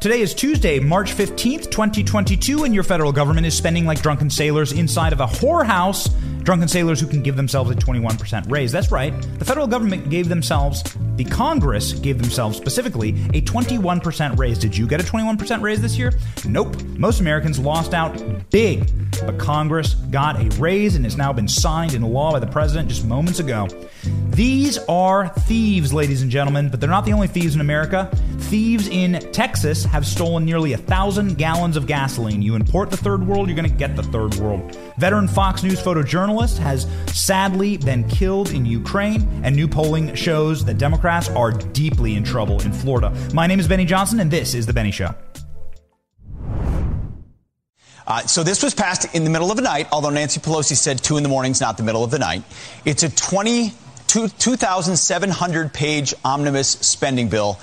Today is Tuesday, March 15th, 2022, and your federal government is spending like drunken sailors inside of a whorehouse. Drunken sailors who can give themselves a 21% raise. That's right. The federal government gave themselves, the Congress gave themselves specifically a 21% raise. Did you get a 21% raise this year? Nope. Most Americans lost out big. But Congress got a raise and has now been signed into law by the president just moments ago. These are thieves, ladies and gentlemen, but they're not the only thieves in America. Thieves in Texas have stolen nearly a thousand gallons of gasoline. You import the third world, you're going to get the third world. Veteran Fox News photojournalist has sadly been killed in Ukraine, and new polling shows that Democrats are deeply in trouble in Florida. My name is Benny Johnson, and this is The Benny Show. Uh, so this was passed in the middle of the night, although Nancy Pelosi said 2 in the morning is not the middle of the night. It's a 20, 2,700 page omnibus spending bill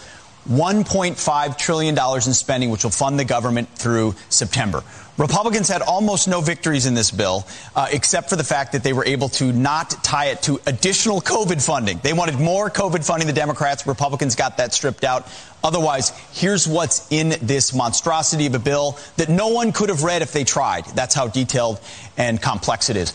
$1.5 trillion in spending, which will fund the government through September. Republicans had almost no victories in this bill, uh, except for the fact that they were able to not tie it to additional COVID funding. They wanted more COVID funding, the Democrats. Republicans got that stripped out. Otherwise, here's what's in this monstrosity of a bill that no one could have read if they tried. That's how detailed and complex it is.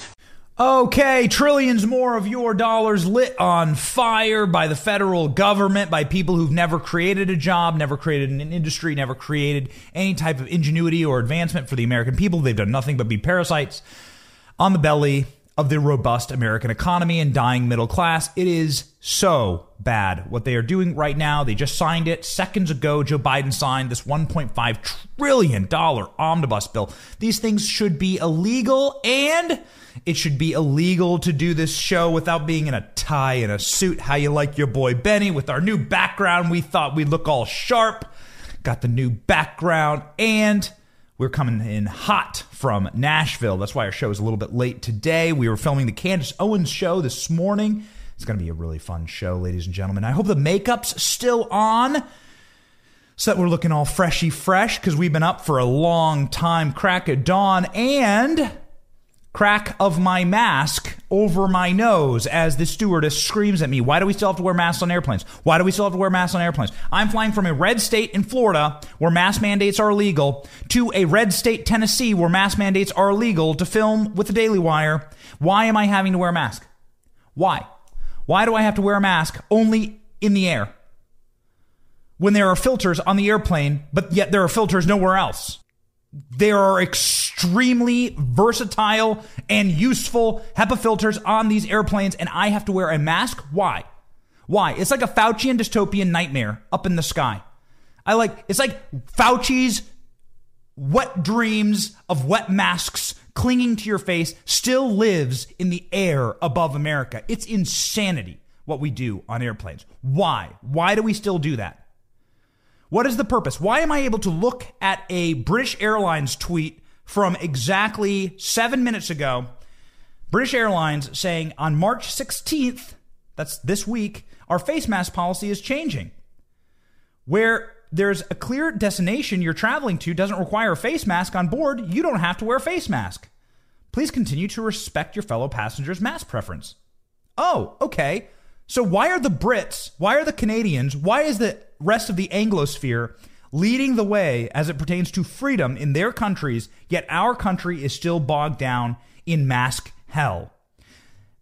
Okay, trillions more of your dollars lit on fire by the federal government, by people who've never created a job, never created an industry, never created any type of ingenuity or advancement for the American people. They've done nothing but be parasites on the belly of the robust American economy and dying middle class. It is so bad what they are doing right now. They just signed it seconds ago. Joe Biden signed this $1.5 trillion omnibus bill. These things should be illegal and it should be illegal to do this show without being in a tie and a suit. How you like your boy Benny with our new background? We thought we'd look all sharp. Got the new background and we're coming in hot from Nashville. That's why our show is a little bit late today. We were filming the Candace Owens show this morning. It's going to be a really fun show, ladies and gentlemen. I hope the makeup's still on so that we're looking all freshy fresh because we've been up for a long time, crack of dawn, and crack of my mask over my nose as the stewardess screams at me. Why do we still have to wear masks on airplanes? Why do we still have to wear masks on airplanes? I'm flying from a red state in Florida where mask mandates are illegal to a red state, Tennessee, where mask mandates are illegal to film with the Daily Wire. Why am I having to wear a mask? Why? Why do I have to wear a mask only in the air? When there are filters on the airplane, but yet there are filters nowhere else. There are extremely versatile and useful HEPA filters on these airplanes, and I have to wear a mask. Why? Why? It's like a Faucian dystopian nightmare up in the sky. I like it's like Fauci's wet dreams of wet masks clinging to your face still lives in the air above America. It's insanity what we do on airplanes. Why? Why do we still do that? What is the purpose? Why am I able to look at a British Airlines tweet from exactly seven minutes ago? British Airlines saying on March 16th, that's this week, our face mask policy is changing. Where there's a clear destination you're traveling to doesn't require a face mask on board, you don't have to wear a face mask. Please continue to respect your fellow passengers' mask preference. Oh, okay. So why are the Brits, why are the Canadians, why is the rest of the Anglosphere leading the way as it pertains to freedom in their countries, yet our country is still bogged down in mask hell?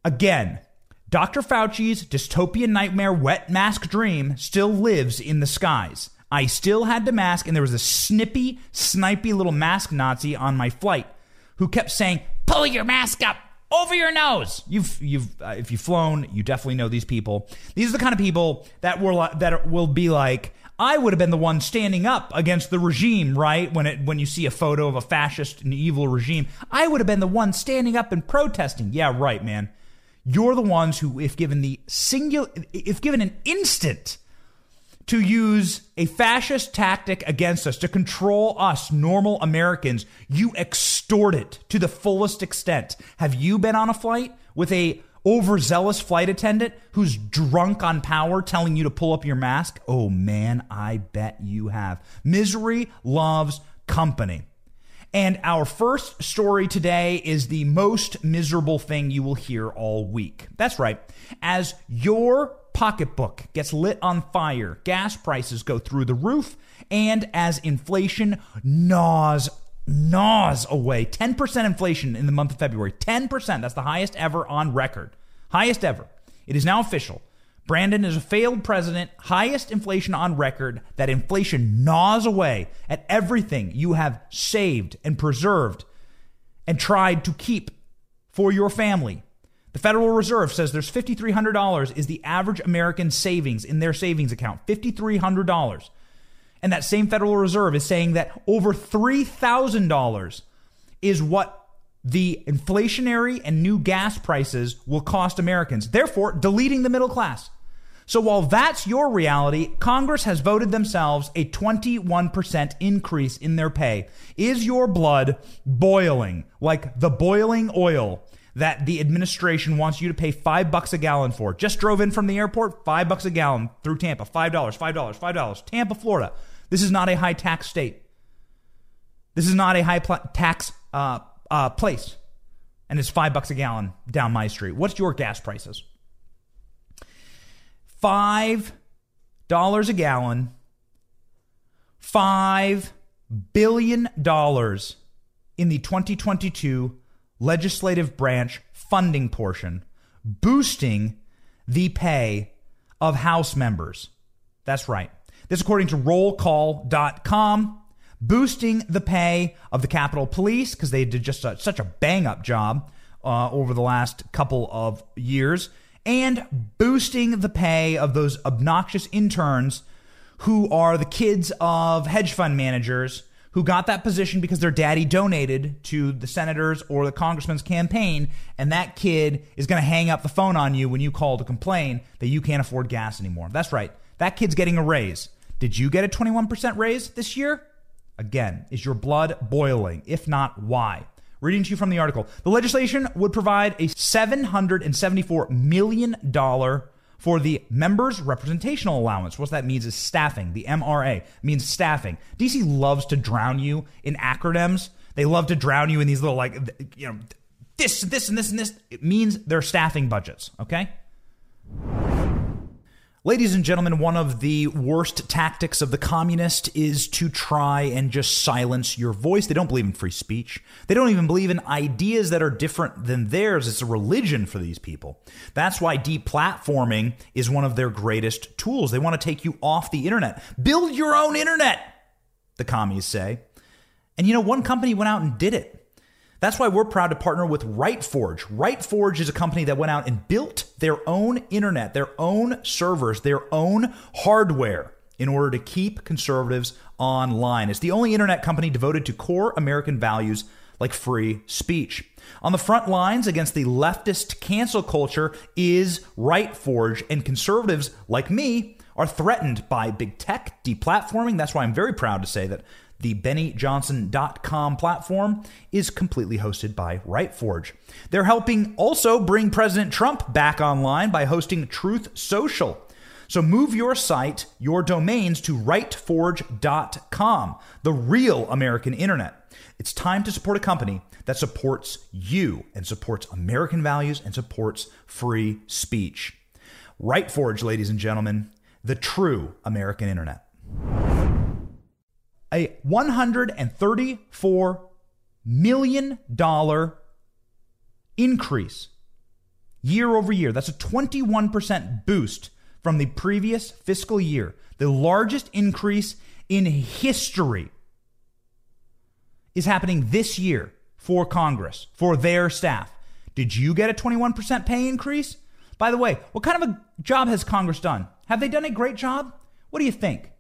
Again, Dr. Fauci's dystopian nightmare wet mask dream still lives in the skies. I still had to mask, and there was a snippy, snipey little mask Nazi on my flight who kept saying, Pull your mask up, over your nose. You've you've uh, if you've flown, you definitely know these people. These are the kind of people that will that will be like I would have been the one standing up against the regime, right? When it when you see a photo of a fascist and evil regime, I would have been the one standing up and protesting. Yeah, right, man. You're the ones who if given the singular if given an instant to use a fascist tactic against us to control us, normal Americans. You extort it to the fullest extent. Have you been on a flight with a overzealous flight attendant who's drunk on power telling you to pull up your mask? Oh man, I bet you have. Misery loves company. And our first story today is the most miserable thing you will hear all week. That's right. As your pocketbook gets lit on fire, gas prices go through the roof, and as inflation gnaws gnaws away 10% inflation in the month of February. 10%. That's the highest ever on record. Highest ever. It is now official. Brandon is a failed president, highest inflation on record. That inflation gnaws away at everything you have saved and preserved and tried to keep for your family. The Federal Reserve says there's $5,300 is the average American savings in their savings account. $5,300. And that same Federal Reserve is saying that over $3,000 is what the inflationary and new gas prices will cost Americans, therefore, deleting the middle class. So while that's your reality, Congress has voted themselves a 21% increase in their pay. Is your blood boiling like the boiling oil that the administration wants you to pay five bucks a gallon for? Just drove in from the airport, five bucks a gallon through Tampa, $5, $5, $5. Tampa, Florida. This is not a high tax state. This is not a high pl- tax uh, uh, place. And it's five bucks a gallon down my street. What's your gas prices? Five dollars a gallon. Five billion dollars in the 2022 legislative branch funding portion, boosting the pay of House members. That's right. This, according to rollcall.com, boosting the pay of the Capitol Police because they did just a, such a bang up job uh, over the last couple of years, and boosting the pay of those obnoxious interns who are the kids of hedge fund managers who got that position because their daddy donated to the senator's or the congressman's campaign, and that kid is going to hang up the phone on you when you call to complain that you can't afford gas anymore. That's right. That kid's getting a raise. Did you get a 21% raise this year? Again, is your blood boiling? If not, why? Reading to you from the article. The legislation would provide a $774 million for the members representational allowance. What that means is staffing. The MRA means staffing. DC loves to drown you in acronyms. They love to drown you in these little like you know this, this, and this, and this. It means their staffing budgets. Okay. Ladies and gentlemen, one of the worst tactics of the communist is to try and just silence your voice. They don't believe in free speech. They don't even believe in ideas that are different than theirs. It's a religion for these people. That's why deplatforming is one of their greatest tools. They want to take you off the internet. Build your own internet, the commies say. And you know, one company went out and did it. That's why we're proud to partner with RightForge. RightForge is a company that went out and built their own internet, their own servers, their own hardware in order to keep conservatives online. It's the only internet company devoted to core American values like free speech. On the front lines against the leftist cancel culture is RightForge, and conservatives like me are threatened by big tech deplatforming. That's why I'm very proud to say that the BennyJohnson.com platform is completely hosted by RightForge. They're helping also bring President Trump back online by hosting Truth Social. So move your site, your domains to rightforge.com, the real American internet. It's time to support a company that supports you and supports American values and supports free speech. RightForge, ladies and gentlemen, the true American internet a $134 million increase year over year. That's a 21% boost from the previous fiscal year, the largest increase in history is happening this year for Congress, for their staff. Did you get a 21% pay increase? By the way, what kind of a job has Congress done? Have they done a great job? What do you think?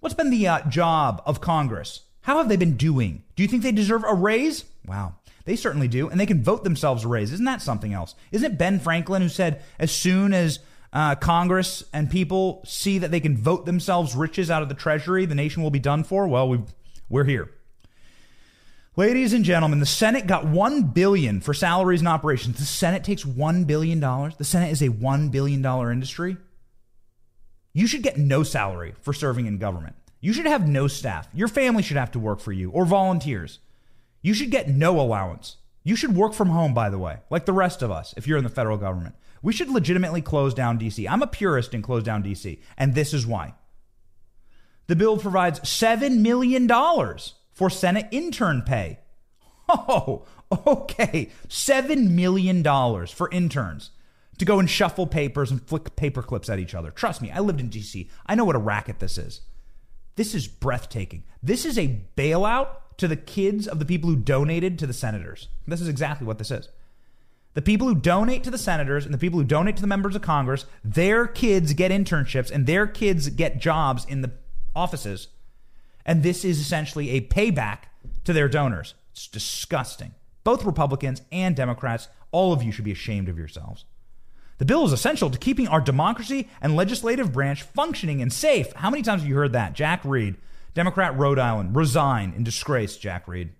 What's been the uh, job of Congress? How have they been doing? Do you think they deserve a raise? Wow. They certainly do, and they can vote themselves a raise. Isn't that something else? Isn't it Ben Franklin who said, as soon as uh, Congress and people see that they can vote themselves riches out of the Treasury, the nation will be done for? Well, we we're here. Ladies and gentlemen, the Senate got one billion for salaries and operations. The Senate takes one billion dollars. The Senate is a one billion dollar industry. You should get no salary for serving in government. You should have no staff. Your family should have to work for you or volunteers. You should get no allowance. You should work from home, by the way, like the rest of us, if you're in the federal government. We should legitimately close down DC. I'm a purist in close down DC, and this is why. The bill provides $7 million for Senate intern pay. Oh, okay. $7 million for interns to go and shuffle papers and flick paper clips at each other. Trust me, I lived in DC. I know what a racket this is. This is breathtaking. This is a bailout to the kids of the people who donated to the senators. This is exactly what this is. The people who donate to the senators and the people who donate to the members of Congress, their kids get internships and their kids get jobs in the offices. And this is essentially a payback to their donors. It's disgusting. Both Republicans and Democrats, all of you should be ashamed of yourselves. The bill is essential to keeping our democracy and legislative branch functioning and safe. How many times have you heard that? Jack Reed, Democrat Rhode Island, resign in disgrace, Jack Reed.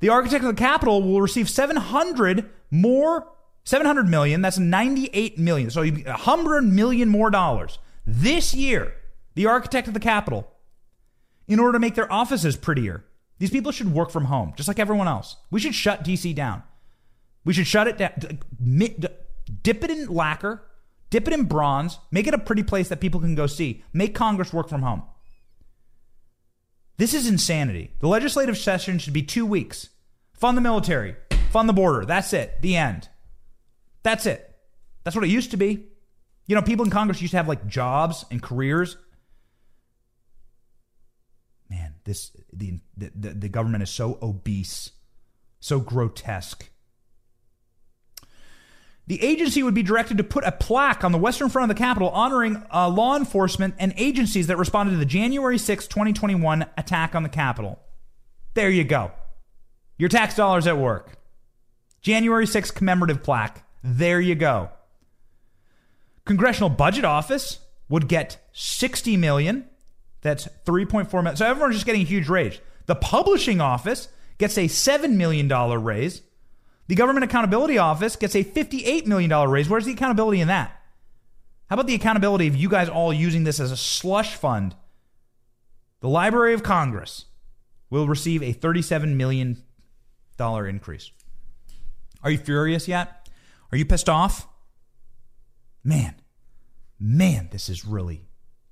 The architect of the Capitol will receive 700 more, 700 million, that's 98 million. So 100 million more dollars this year. The architect of the Capitol, in order to make their offices prettier. These people should work from home, just like everyone else. We should shut DC down. We should shut it down dip it in lacquer, dip it in bronze, make it a pretty place that people can go see. Make Congress work from home. This is insanity. The legislative session should be two weeks. Fund the military, fund the border. That's it. The end. That's it. That's what it used to be. You know, people in Congress used to have like jobs and careers. Man, this the the, the government is so obese, so grotesque. The agency would be directed to put a plaque on the western front of the Capitol honoring uh, law enforcement and agencies that responded to the January 6, 2021 attack on the Capitol. There you go. Your tax dollars at work. January 6 commemorative plaque. There you go. Congressional Budget Office would get 60 million. That's 3.4 million. So everyone's just getting a huge raise. The Publishing Office gets a $7 million raise. The Government Accountability Office gets a $58 million raise. Where's the accountability in that? How about the accountability of you guys all using this as a slush fund? The Library of Congress will receive a $37 million increase. Are you furious yet? Are you pissed off? Man, man, this is really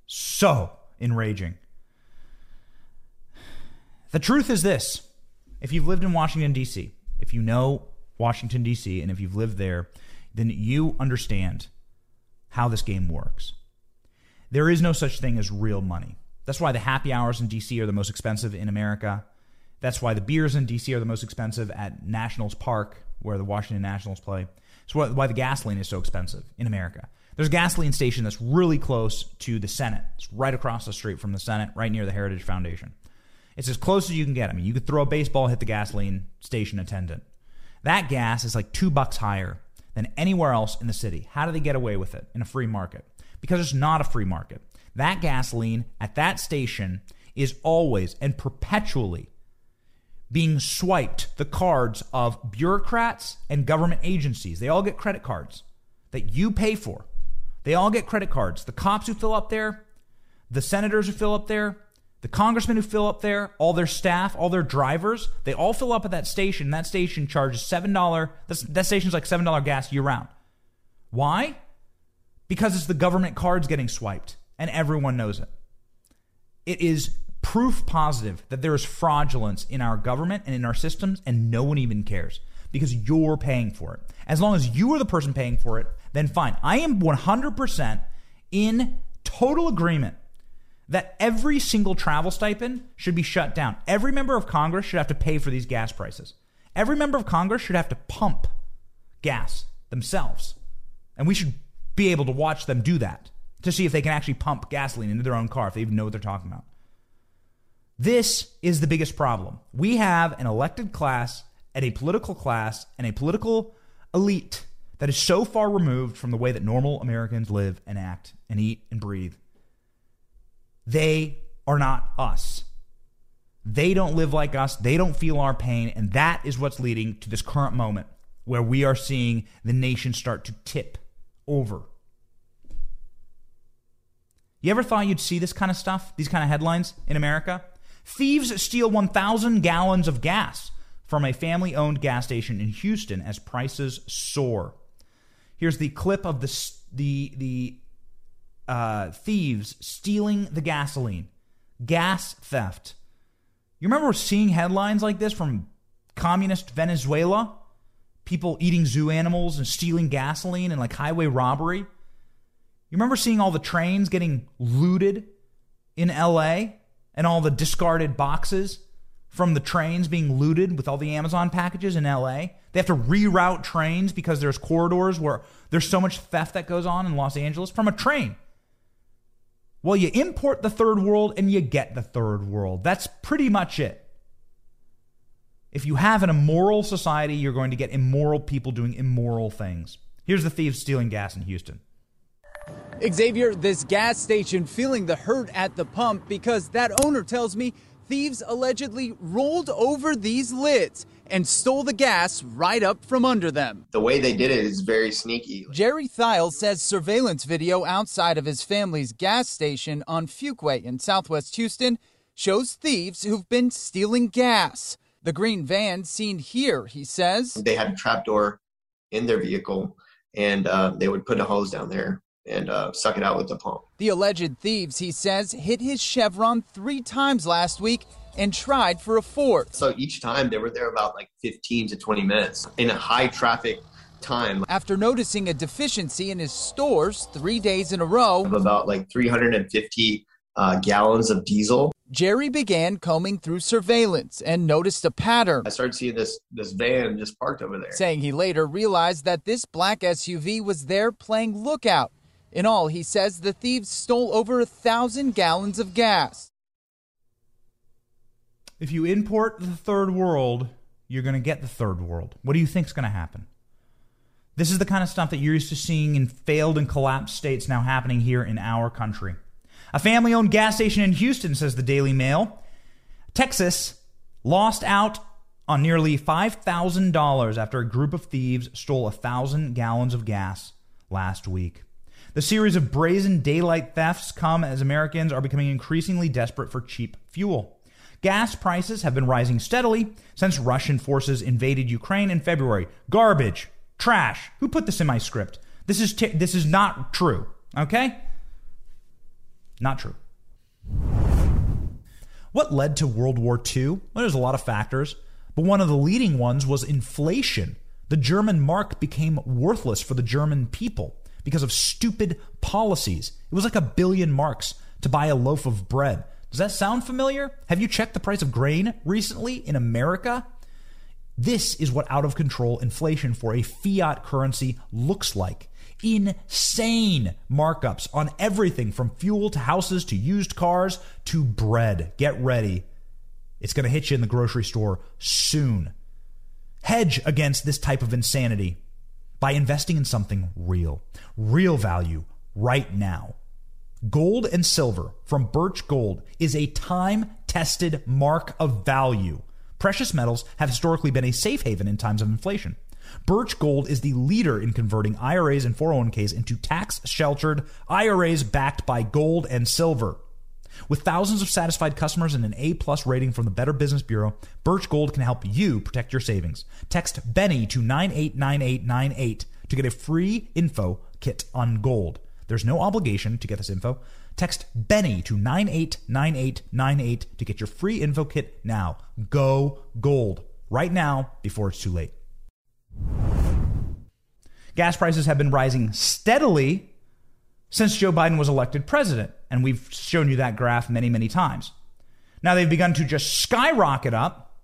so enraging. The truth is this if you've lived in Washington, D.C., if you know Washington, D.C., and if you've lived there, then you understand how this game works. There is no such thing as real money. That's why the happy hours in D.C. are the most expensive in America. That's why the beers in D.C. are the most expensive at Nationals Park, where the Washington Nationals play. It's why the gasoline is so expensive in America. There's a gasoline station that's really close to the Senate. It's right across the street from the Senate, right near the Heritage Foundation. It's as close as you can get. I mean, you could throw a baseball, hit the gasoline station attendant. That gas is like two bucks higher than anywhere else in the city. How do they get away with it in a free market? Because it's not a free market. That gasoline at that station is always and perpetually being swiped the cards of bureaucrats and government agencies. They all get credit cards that you pay for. They all get credit cards. The cops who fill up there, the senators who fill up there, the congressmen who fill up there, all their staff, all their drivers, they all fill up at that station. That station charges $7. That station's like $7 gas year round. Why? Because it's the government cards getting swiped, and everyone knows it. It is proof positive that there is fraudulence in our government and in our systems, and no one even cares because you're paying for it. As long as you are the person paying for it, then fine. I am 100% in total agreement that every single travel stipend should be shut down. Every member of Congress should have to pay for these gas prices. Every member of Congress should have to pump gas themselves. And we should be able to watch them do that to see if they can actually pump gasoline into their own car, if they even know what they're talking about. This is the biggest problem. We have an elected class and a political class and a political elite that is so far removed from the way that normal Americans live and act and eat and breathe they are not us. They don't live like us. They don't feel our pain. And that is what's leading to this current moment where we are seeing the nation start to tip over. You ever thought you'd see this kind of stuff, these kind of headlines in America? Thieves steal 1,000 gallons of gas from a family owned gas station in Houston as prices soar. Here's the clip of the the the uh, thieves stealing the gasoline, gas theft. You remember seeing headlines like this from communist Venezuela? People eating zoo animals and stealing gasoline and like highway robbery. You remember seeing all the trains getting looted in LA and all the discarded boxes from the trains being looted with all the Amazon packages in LA? They have to reroute trains because there's corridors where there's so much theft that goes on in Los Angeles from a train. Well, you import the third world and you get the third world. That's pretty much it. If you have an immoral society, you're going to get immoral people doing immoral things. Here's the thieves stealing gas in Houston. Xavier, this gas station feeling the hurt at the pump because that owner tells me thieves allegedly rolled over these lids and stole the gas right up from under them. The way they did it is very sneaky. Jerry Thiles says surveillance video outside of his family's gas station on Fuqua in southwest Houston shows thieves who've been stealing gas. The green van seen here, he says. They had a trapdoor in their vehicle and uh, they would put a hose down there and uh, suck it out with the pump. The alleged thieves, he says, hit his Chevron three times last week and tried for a fourth. So each time they were there about like 15 to 20 minutes in a high traffic time. After noticing a deficiency in his stores three days in a row, of about like 350 uh, gallons of diesel. Jerry began combing through surveillance and noticed a pattern. I started seeing this this van just parked over there. Saying he later realized that this black SUV was there playing lookout. In all, he says the thieves stole over a thousand gallons of gas. If you import the third world, you're going to get the third world. What do you think is going to happen? This is the kind of stuff that you're used to seeing in failed and collapsed states now happening here in our country. A family owned gas station in Houston, says the Daily Mail. Texas lost out on nearly $5,000 after a group of thieves stole 1,000 gallons of gas last week. The series of brazen daylight thefts come as Americans are becoming increasingly desperate for cheap fuel. Gas prices have been rising steadily since Russian forces invaded Ukraine in February. Garbage, trash. Who put this in my script? This is t- this is not true. Okay? Not true. What led to World War II? Well, there's a lot of factors, but one of the leading ones was inflation. The German mark became worthless for the German people because of stupid policies. It was like a billion marks to buy a loaf of bread. Does that sound familiar? Have you checked the price of grain recently in America? This is what out of control inflation for a fiat currency looks like. Insane markups on everything from fuel to houses to used cars to bread. Get ready. It's going to hit you in the grocery store soon. Hedge against this type of insanity by investing in something real, real value right now. Gold and silver from Birch Gold is a time tested mark of value. Precious metals have historically been a safe haven in times of inflation. Birch Gold is the leader in converting IRAs and 401ks into tax sheltered IRAs backed by gold and silver. With thousands of satisfied customers and an A plus rating from the Better Business Bureau, Birch Gold can help you protect your savings. Text Benny to 989898 to get a free info kit on gold. There's no obligation to get this info. Text Benny to 989898 to get your free info kit now. Go gold right now before it's too late. Gas prices have been rising steadily since Joe Biden was elected president, and we've shown you that graph many, many times. Now they've begun to just skyrocket up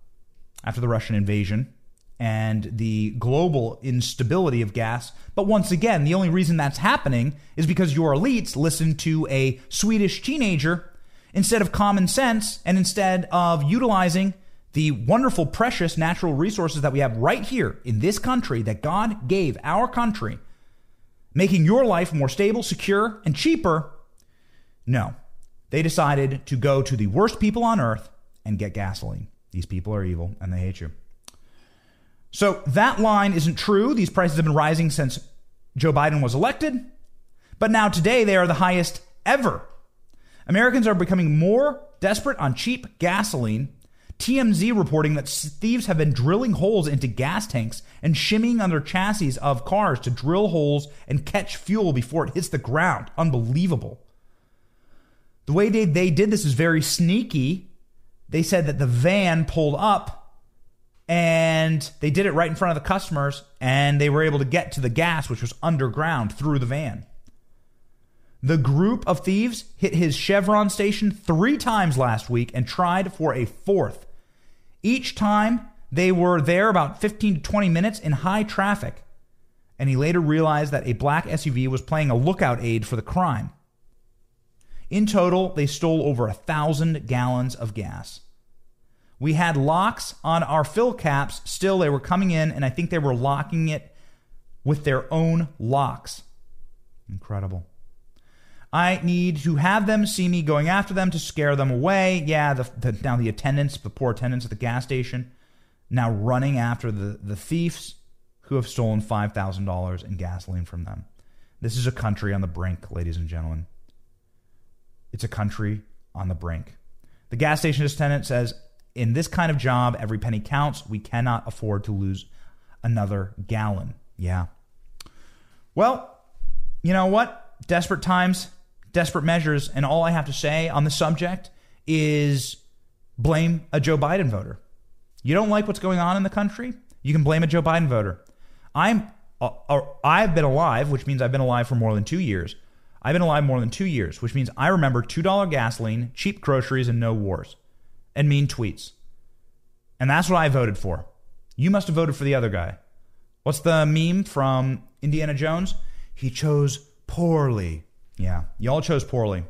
after the Russian invasion and the global instability of gas. But once again, the only reason that's happening is because your elites listen to a Swedish teenager instead of common sense and instead of utilizing the wonderful, precious natural resources that we have right here in this country that God gave our country, making your life more stable, secure, and cheaper. No. They decided to go to the worst people on earth and get gasoline. These people are evil and they hate you. So that line isn't true. These prices have been rising since Joe Biden was elected, but now today they are the highest ever. Americans are becoming more desperate on cheap gasoline TMZ reporting that thieves have been drilling holes into gas tanks and shimmying under chassis of cars to drill holes and catch fuel before it hits the ground. Unbelievable. The way they, they did this is very sneaky. They said that the van pulled up and they did it right in front of the customers and they were able to get to the gas, which was underground, through the van. The group of thieves hit his Chevron station three times last week and tried for a fourth. Each time, they were there about 15 to 20 minutes in high traffic. And he later realized that a black SUV was playing a lookout aid for the crime. In total, they stole over a thousand gallons of gas. We had locks on our fill caps. Still, they were coming in, and I think they were locking it with their own locks. Incredible. I need to have them see me going after them to scare them away. Yeah, the, the, now the attendants, the poor attendants at the gas station, now running after the, the thieves who have stolen $5,000 in gasoline from them. This is a country on the brink, ladies and gentlemen. It's a country on the brink. The gas station attendant says, In this kind of job, every penny counts. We cannot afford to lose another gallon. Yeah. Well, you know what? Desperate times, desperate measures. And all I have to say on the subject is blame a Joe Biden voter. You don't like what's going on in the country? You can blame a Joe Biden voter. I'm uh, uh, I've been alive, which means I've been alive for more than 2 years. I've been alive more than 2 years, which means I remember $2 gasoline, cheap groceries and no wars and mean tweets. And that's what I voted for. You must have voted for the other guy. What's the meme from Indiana Jones? He chose poorly. Yeah, y'all chose poorly.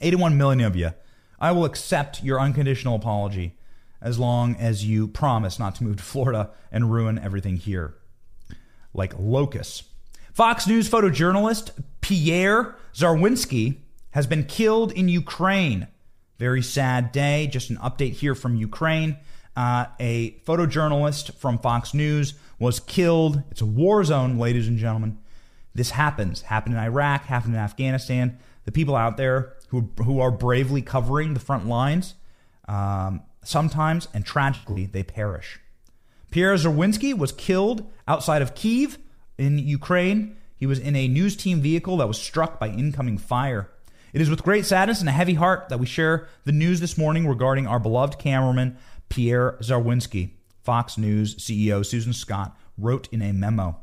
81 million of you. I will accept your unconditional apology as long as you promise not to move to Florida and ruin everything here. Like locusts. Fox News photojournalist Pierre Zarwinski has been killed in Ukraine. Very sad day. Just an update here from Ukraine. Uh, a photojournalist from Fox News was killed. It's a war zone, ladies and gentlemen. This happens. Happened in Iraq, happened in Afghanistan. The people out there who, who are bravely covering the front lines, um, sometimes and tragically, they perish. Pierre Zerwinski was killed outside of Kiev in Ukraine. He was in a news team vehicle that was struck by incoming fire. It is with great sadness and a heavy heart that we share the news this morning regarding our beloved cameraman, Pierre Zarwinski. Fox News CEO Susan Scott wrote in a memo.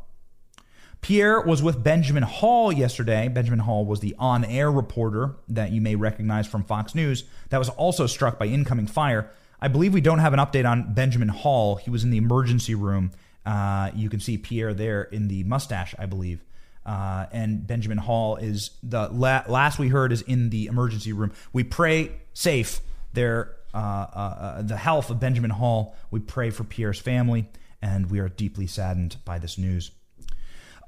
Pierre was with Benjamin Hall yesterday. Benjamin Hall was the on air reporter that you may recognize from Fox News that was also struck by incoming fire. I believe we don't have an update on Benjamin Hall. He was in the emergency room. Uh, you can see Pierre there in the mustache, I believe. Uh, and Benjamin Hall is the la- last we heard is in the emergency room. We pray safe there, uh, uh, uh the health of Benjamin Hall. We pray for Pierre's family, and we are deeply saddened by this news.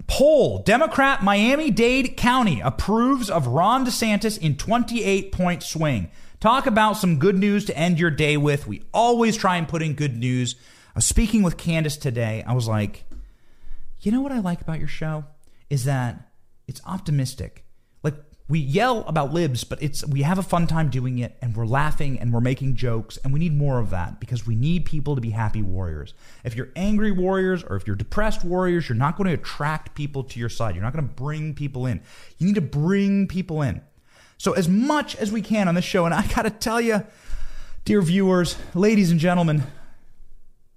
Poll Democrat Miami Dade County approves of Ron DeSantis in 28 point swing. Talk about some good news to end your day with. We always try and put in good news. I was speaking with Candace today. I was like, you know what I like about your show? Is that it's optimistic Like we yell about libs, but it's we have a fun time doing it and we're laughing and we're making jokes and we need more of that because we need people to be happy warriors. If you're angry warriors or if you're depressed warriors, you're not going to attract people to your side. You're not going to bring people in. You need to bring people in. So as much as we can on this show and I got to tell you, dear viewers, ladies and gentlemen,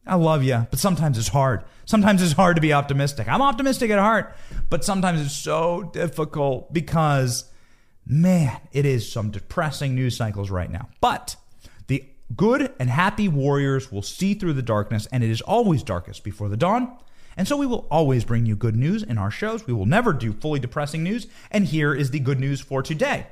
I love you, but sometimes it's hard. Sometimes it's hard to be optimistic. I'm optimistic at heart, but sometimes it's so difficult because man, it is some depressing news cycles right now. But the good and happy warriors will see through the darkness, and it is always darkest before the dawn. And so we will always bring you good news in our shows. We will never do fully depressing news. And here is the good news for today.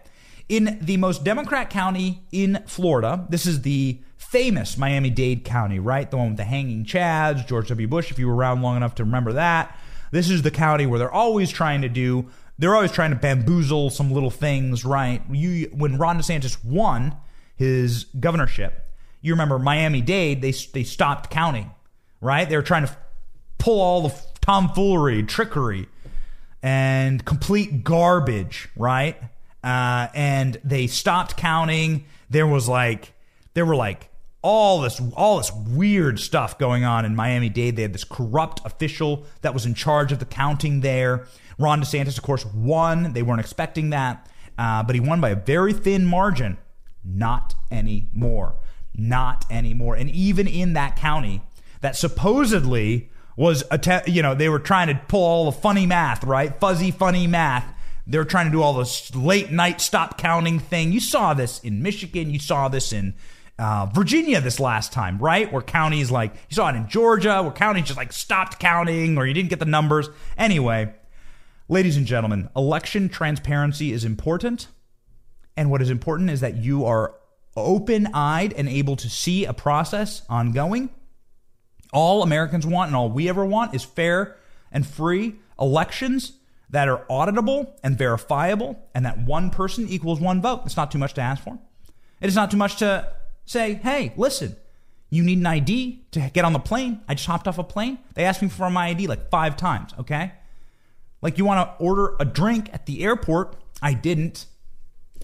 In the most Democrat county in Florida, this is the famous Miami Dade County, right? The one with the hanging chads, George W. Bush, if you were around long enough to remember that. This is the county where they're always trying to do they're always trying to bamboozle some little things, right? You when Ron DeSantis won his governorship, you remember Miami Dade, they they stopped counting, right? They were trying to pull all the tomfoolery, trickery, and complete garbage, right? Uh, and they stopped counting. There was like there were like all this all this weird stuff going on in Miami Dade. They had this corrupt official that was in charge of the counting there. Ron DeSantis, of course, won. They weren't expecting that, uh, but he won by a very thin margin. Not anymore. Not anymore. And even in that county that supposedly was, att- you know, they were trying to pull all the funny math, right? Fuzzy, funny math. They were trying to do all this late night stop counting thing. You saw this in Michigan. You saw this in uh, Virginia this last time, right? Where counties like, you saw it in Georgia, where counties just like stopped counting or you didn't get the numbers. Anyway, ladies and gentlemen, election transparency is important. And what is important is that you are open eyed and able to see a process ongoing. All Americans want and all we ever want is fair and free elections that are auditable and verifiable, and that one person equals one vote. It's not too much to ask for. It is not too much to say, hey, listen, you need an ID to get on the plane. I just hopped off a plane. They asked me for my ID like five times, okay? Like you want to order a drink at the airport. I didn't.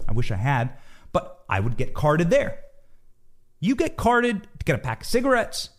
I wish I had, but I would get carded there. You get carded to get a pack of cigarettes.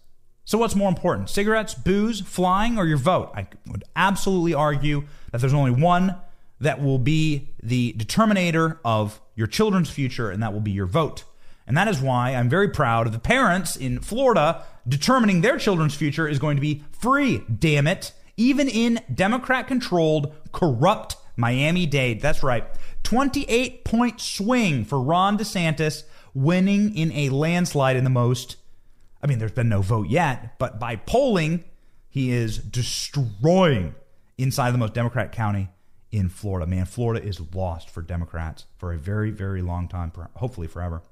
So, what's more important, cigarettes, booze, flying, or your vote? I would absolutely argue that there's only one that will be the determinator of your children's future, and that will be your vote. And that is why I'm very proud of the parents in Florida determining their children's future is going to be free, damn it, even in Democrat controlled, corrupt Miami Dade. That's right. 28 point swing for Ron DeSantis, winning in a landslide in the most. I mean, there's been no vote yet, but by polling, he is destroying inside the most Democrat county in Florida. Man, Florida is lost for Democrats for a very, very long time, hopefully forever.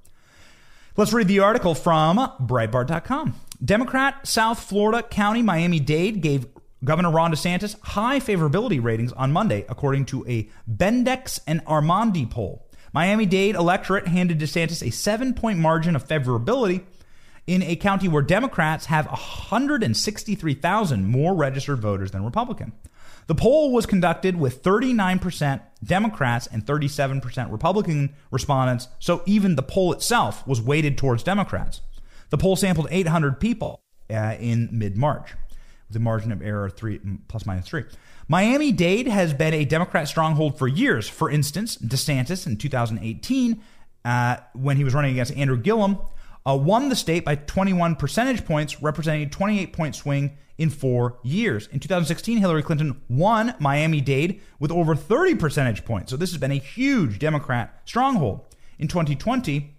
Let's read the article from Breitbart.com. Democrat South Florida County Miami Dade gave Governor Ron DeSantis high favorability ratings on Monday, according to a Bendix and Amandi poll. Miami Dade electorate handed DeSantis a seven point margin of favorability in a county where Democrats have 163,000 more registered voters than Republican. The poll was conducted with 39% Democrats and 37% Republican respondents, so even the poll itself was weighted towards Democrats. The poll sampled 800 people uh, in mid March with a margin of error three plus minus three. Miami Dade has been a Democrat stronghold for years. For instance, DeSantis in 2018, uh, when he was running against Andrew Gillum, uh, won the state by 21 percentage points, representing a 28 point swing in four years. In 2016, Hillary Clinton won Miami Dade with over 30 percentage points. So this has been a huge Democrat stronghold. In 2020,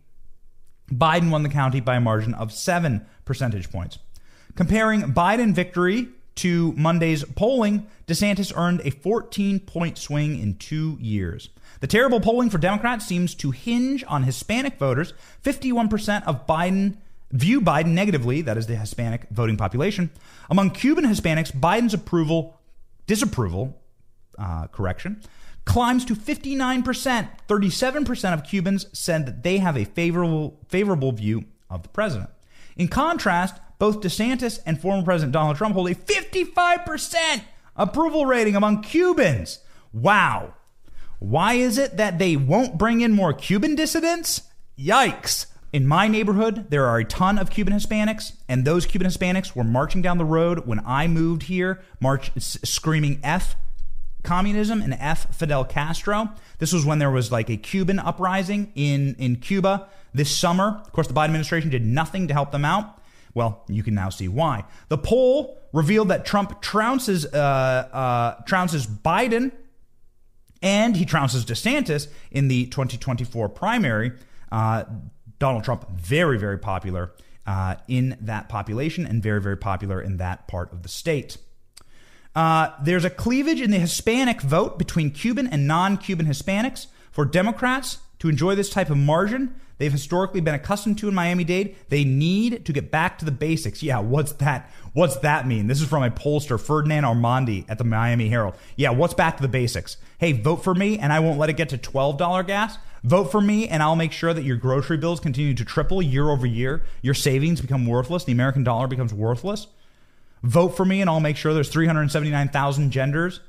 Biden won the county by a margin of seven percentage points. Comparing Biden victory to Monday's polling, DeSantis earned a 14 point swing in two years. The terrible polling for Democrats seems to hinge on Hispanic voters. 51% of Biden view Biden negatively, that is the Hispanic voting population. Among Cuban Hispanics, Biden's approval, disapproval, uh, correction, climbs to 59%. 37% of Cubans said that they have a favorable, favorable view of the president. In contrast, both DeSantis and former President Donald Trump hold a 55% approval rating among Cubans. Wow. Why is it that they won't bring in more Cuban dissidents? Yikes. In my neighborhood, there are a ton of Cuban Hispanics, and those Cuban Hispanics were marching down the road when I moved here, march screaming F communism and F Fidel Castro. This was when there was like a Cuban uprising in in Cuba this summer. Of course, the Biden administration did nothing to help them out. Well, you can now see why. The poll revealed that Trump trounces uh, uh, trounces Biden and he trounces DeSantis in the 2024 primary. Uh, Donald Trump, very, very popular uh, in that population and very, very popular in that part of the state. Uh, there's a cleavage in the Hispanic vote between Cuban and non Cuban Hispanics. For Democrats to enjoy this type of margin, they've historically been accustomed to in Miami Dade. They need to get back to the basics. Yeah, what's that? What's that mean? This is from a pollster, Fernand Amandi at the Miami Herald. Yeah, what's back to the basics? Hey, vote for me and I won't let it get to $12 gas. Vote for me and I'll make sure that your grocery bills continue to triple year over year. Your savings become worthless. The American dollar becomes worthless. Vote for me and I'll make sure there's 379,000 genders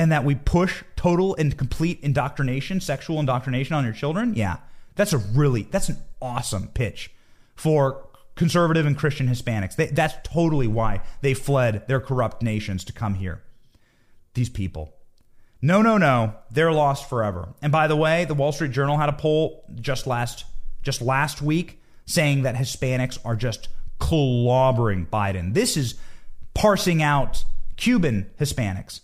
and that we push total and complete indoctrination, sexual indoctrination on your children. Yeah. That's a really that's an awesome pitch for conservative and Christian Hispanics. They, that's totally why they fled their corrupt nations to come here. These people. No, no, no. They're lost forever. And by the way, the Wall Street Journal had a poll just last just last week saying that Hispanics are just clobbering Biden. This is parsing out Cuban Hispanics,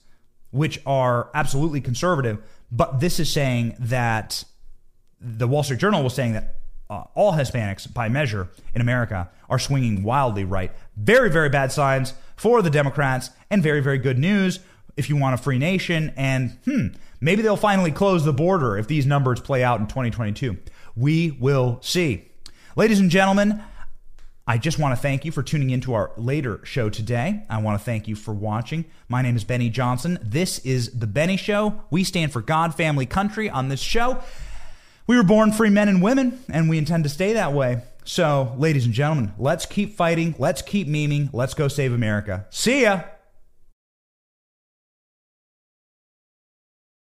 which are absolutely conservative, but this is saying that the Wall Street Journal was saying that uh, all Hispanics, by measure, in America are swinging wildly right. Very, very bad signs for the Democrats, and very, very good news if you want a free nation. And hmm, maybe they'll finally close the border if these numbers play out in 2022. We will see. Ladies and gentlemen, I just want to thank you for tuning into our later show today. I want to thank you for watching. My name is Benny Johnson. This is The Benny Show. We stand for God, family, country on this show. We were born free men and women, and we intend to stay that way. So, ladies and gentlemen, let's keep fighting. Let's keep memeing. Let's go save America. See ya.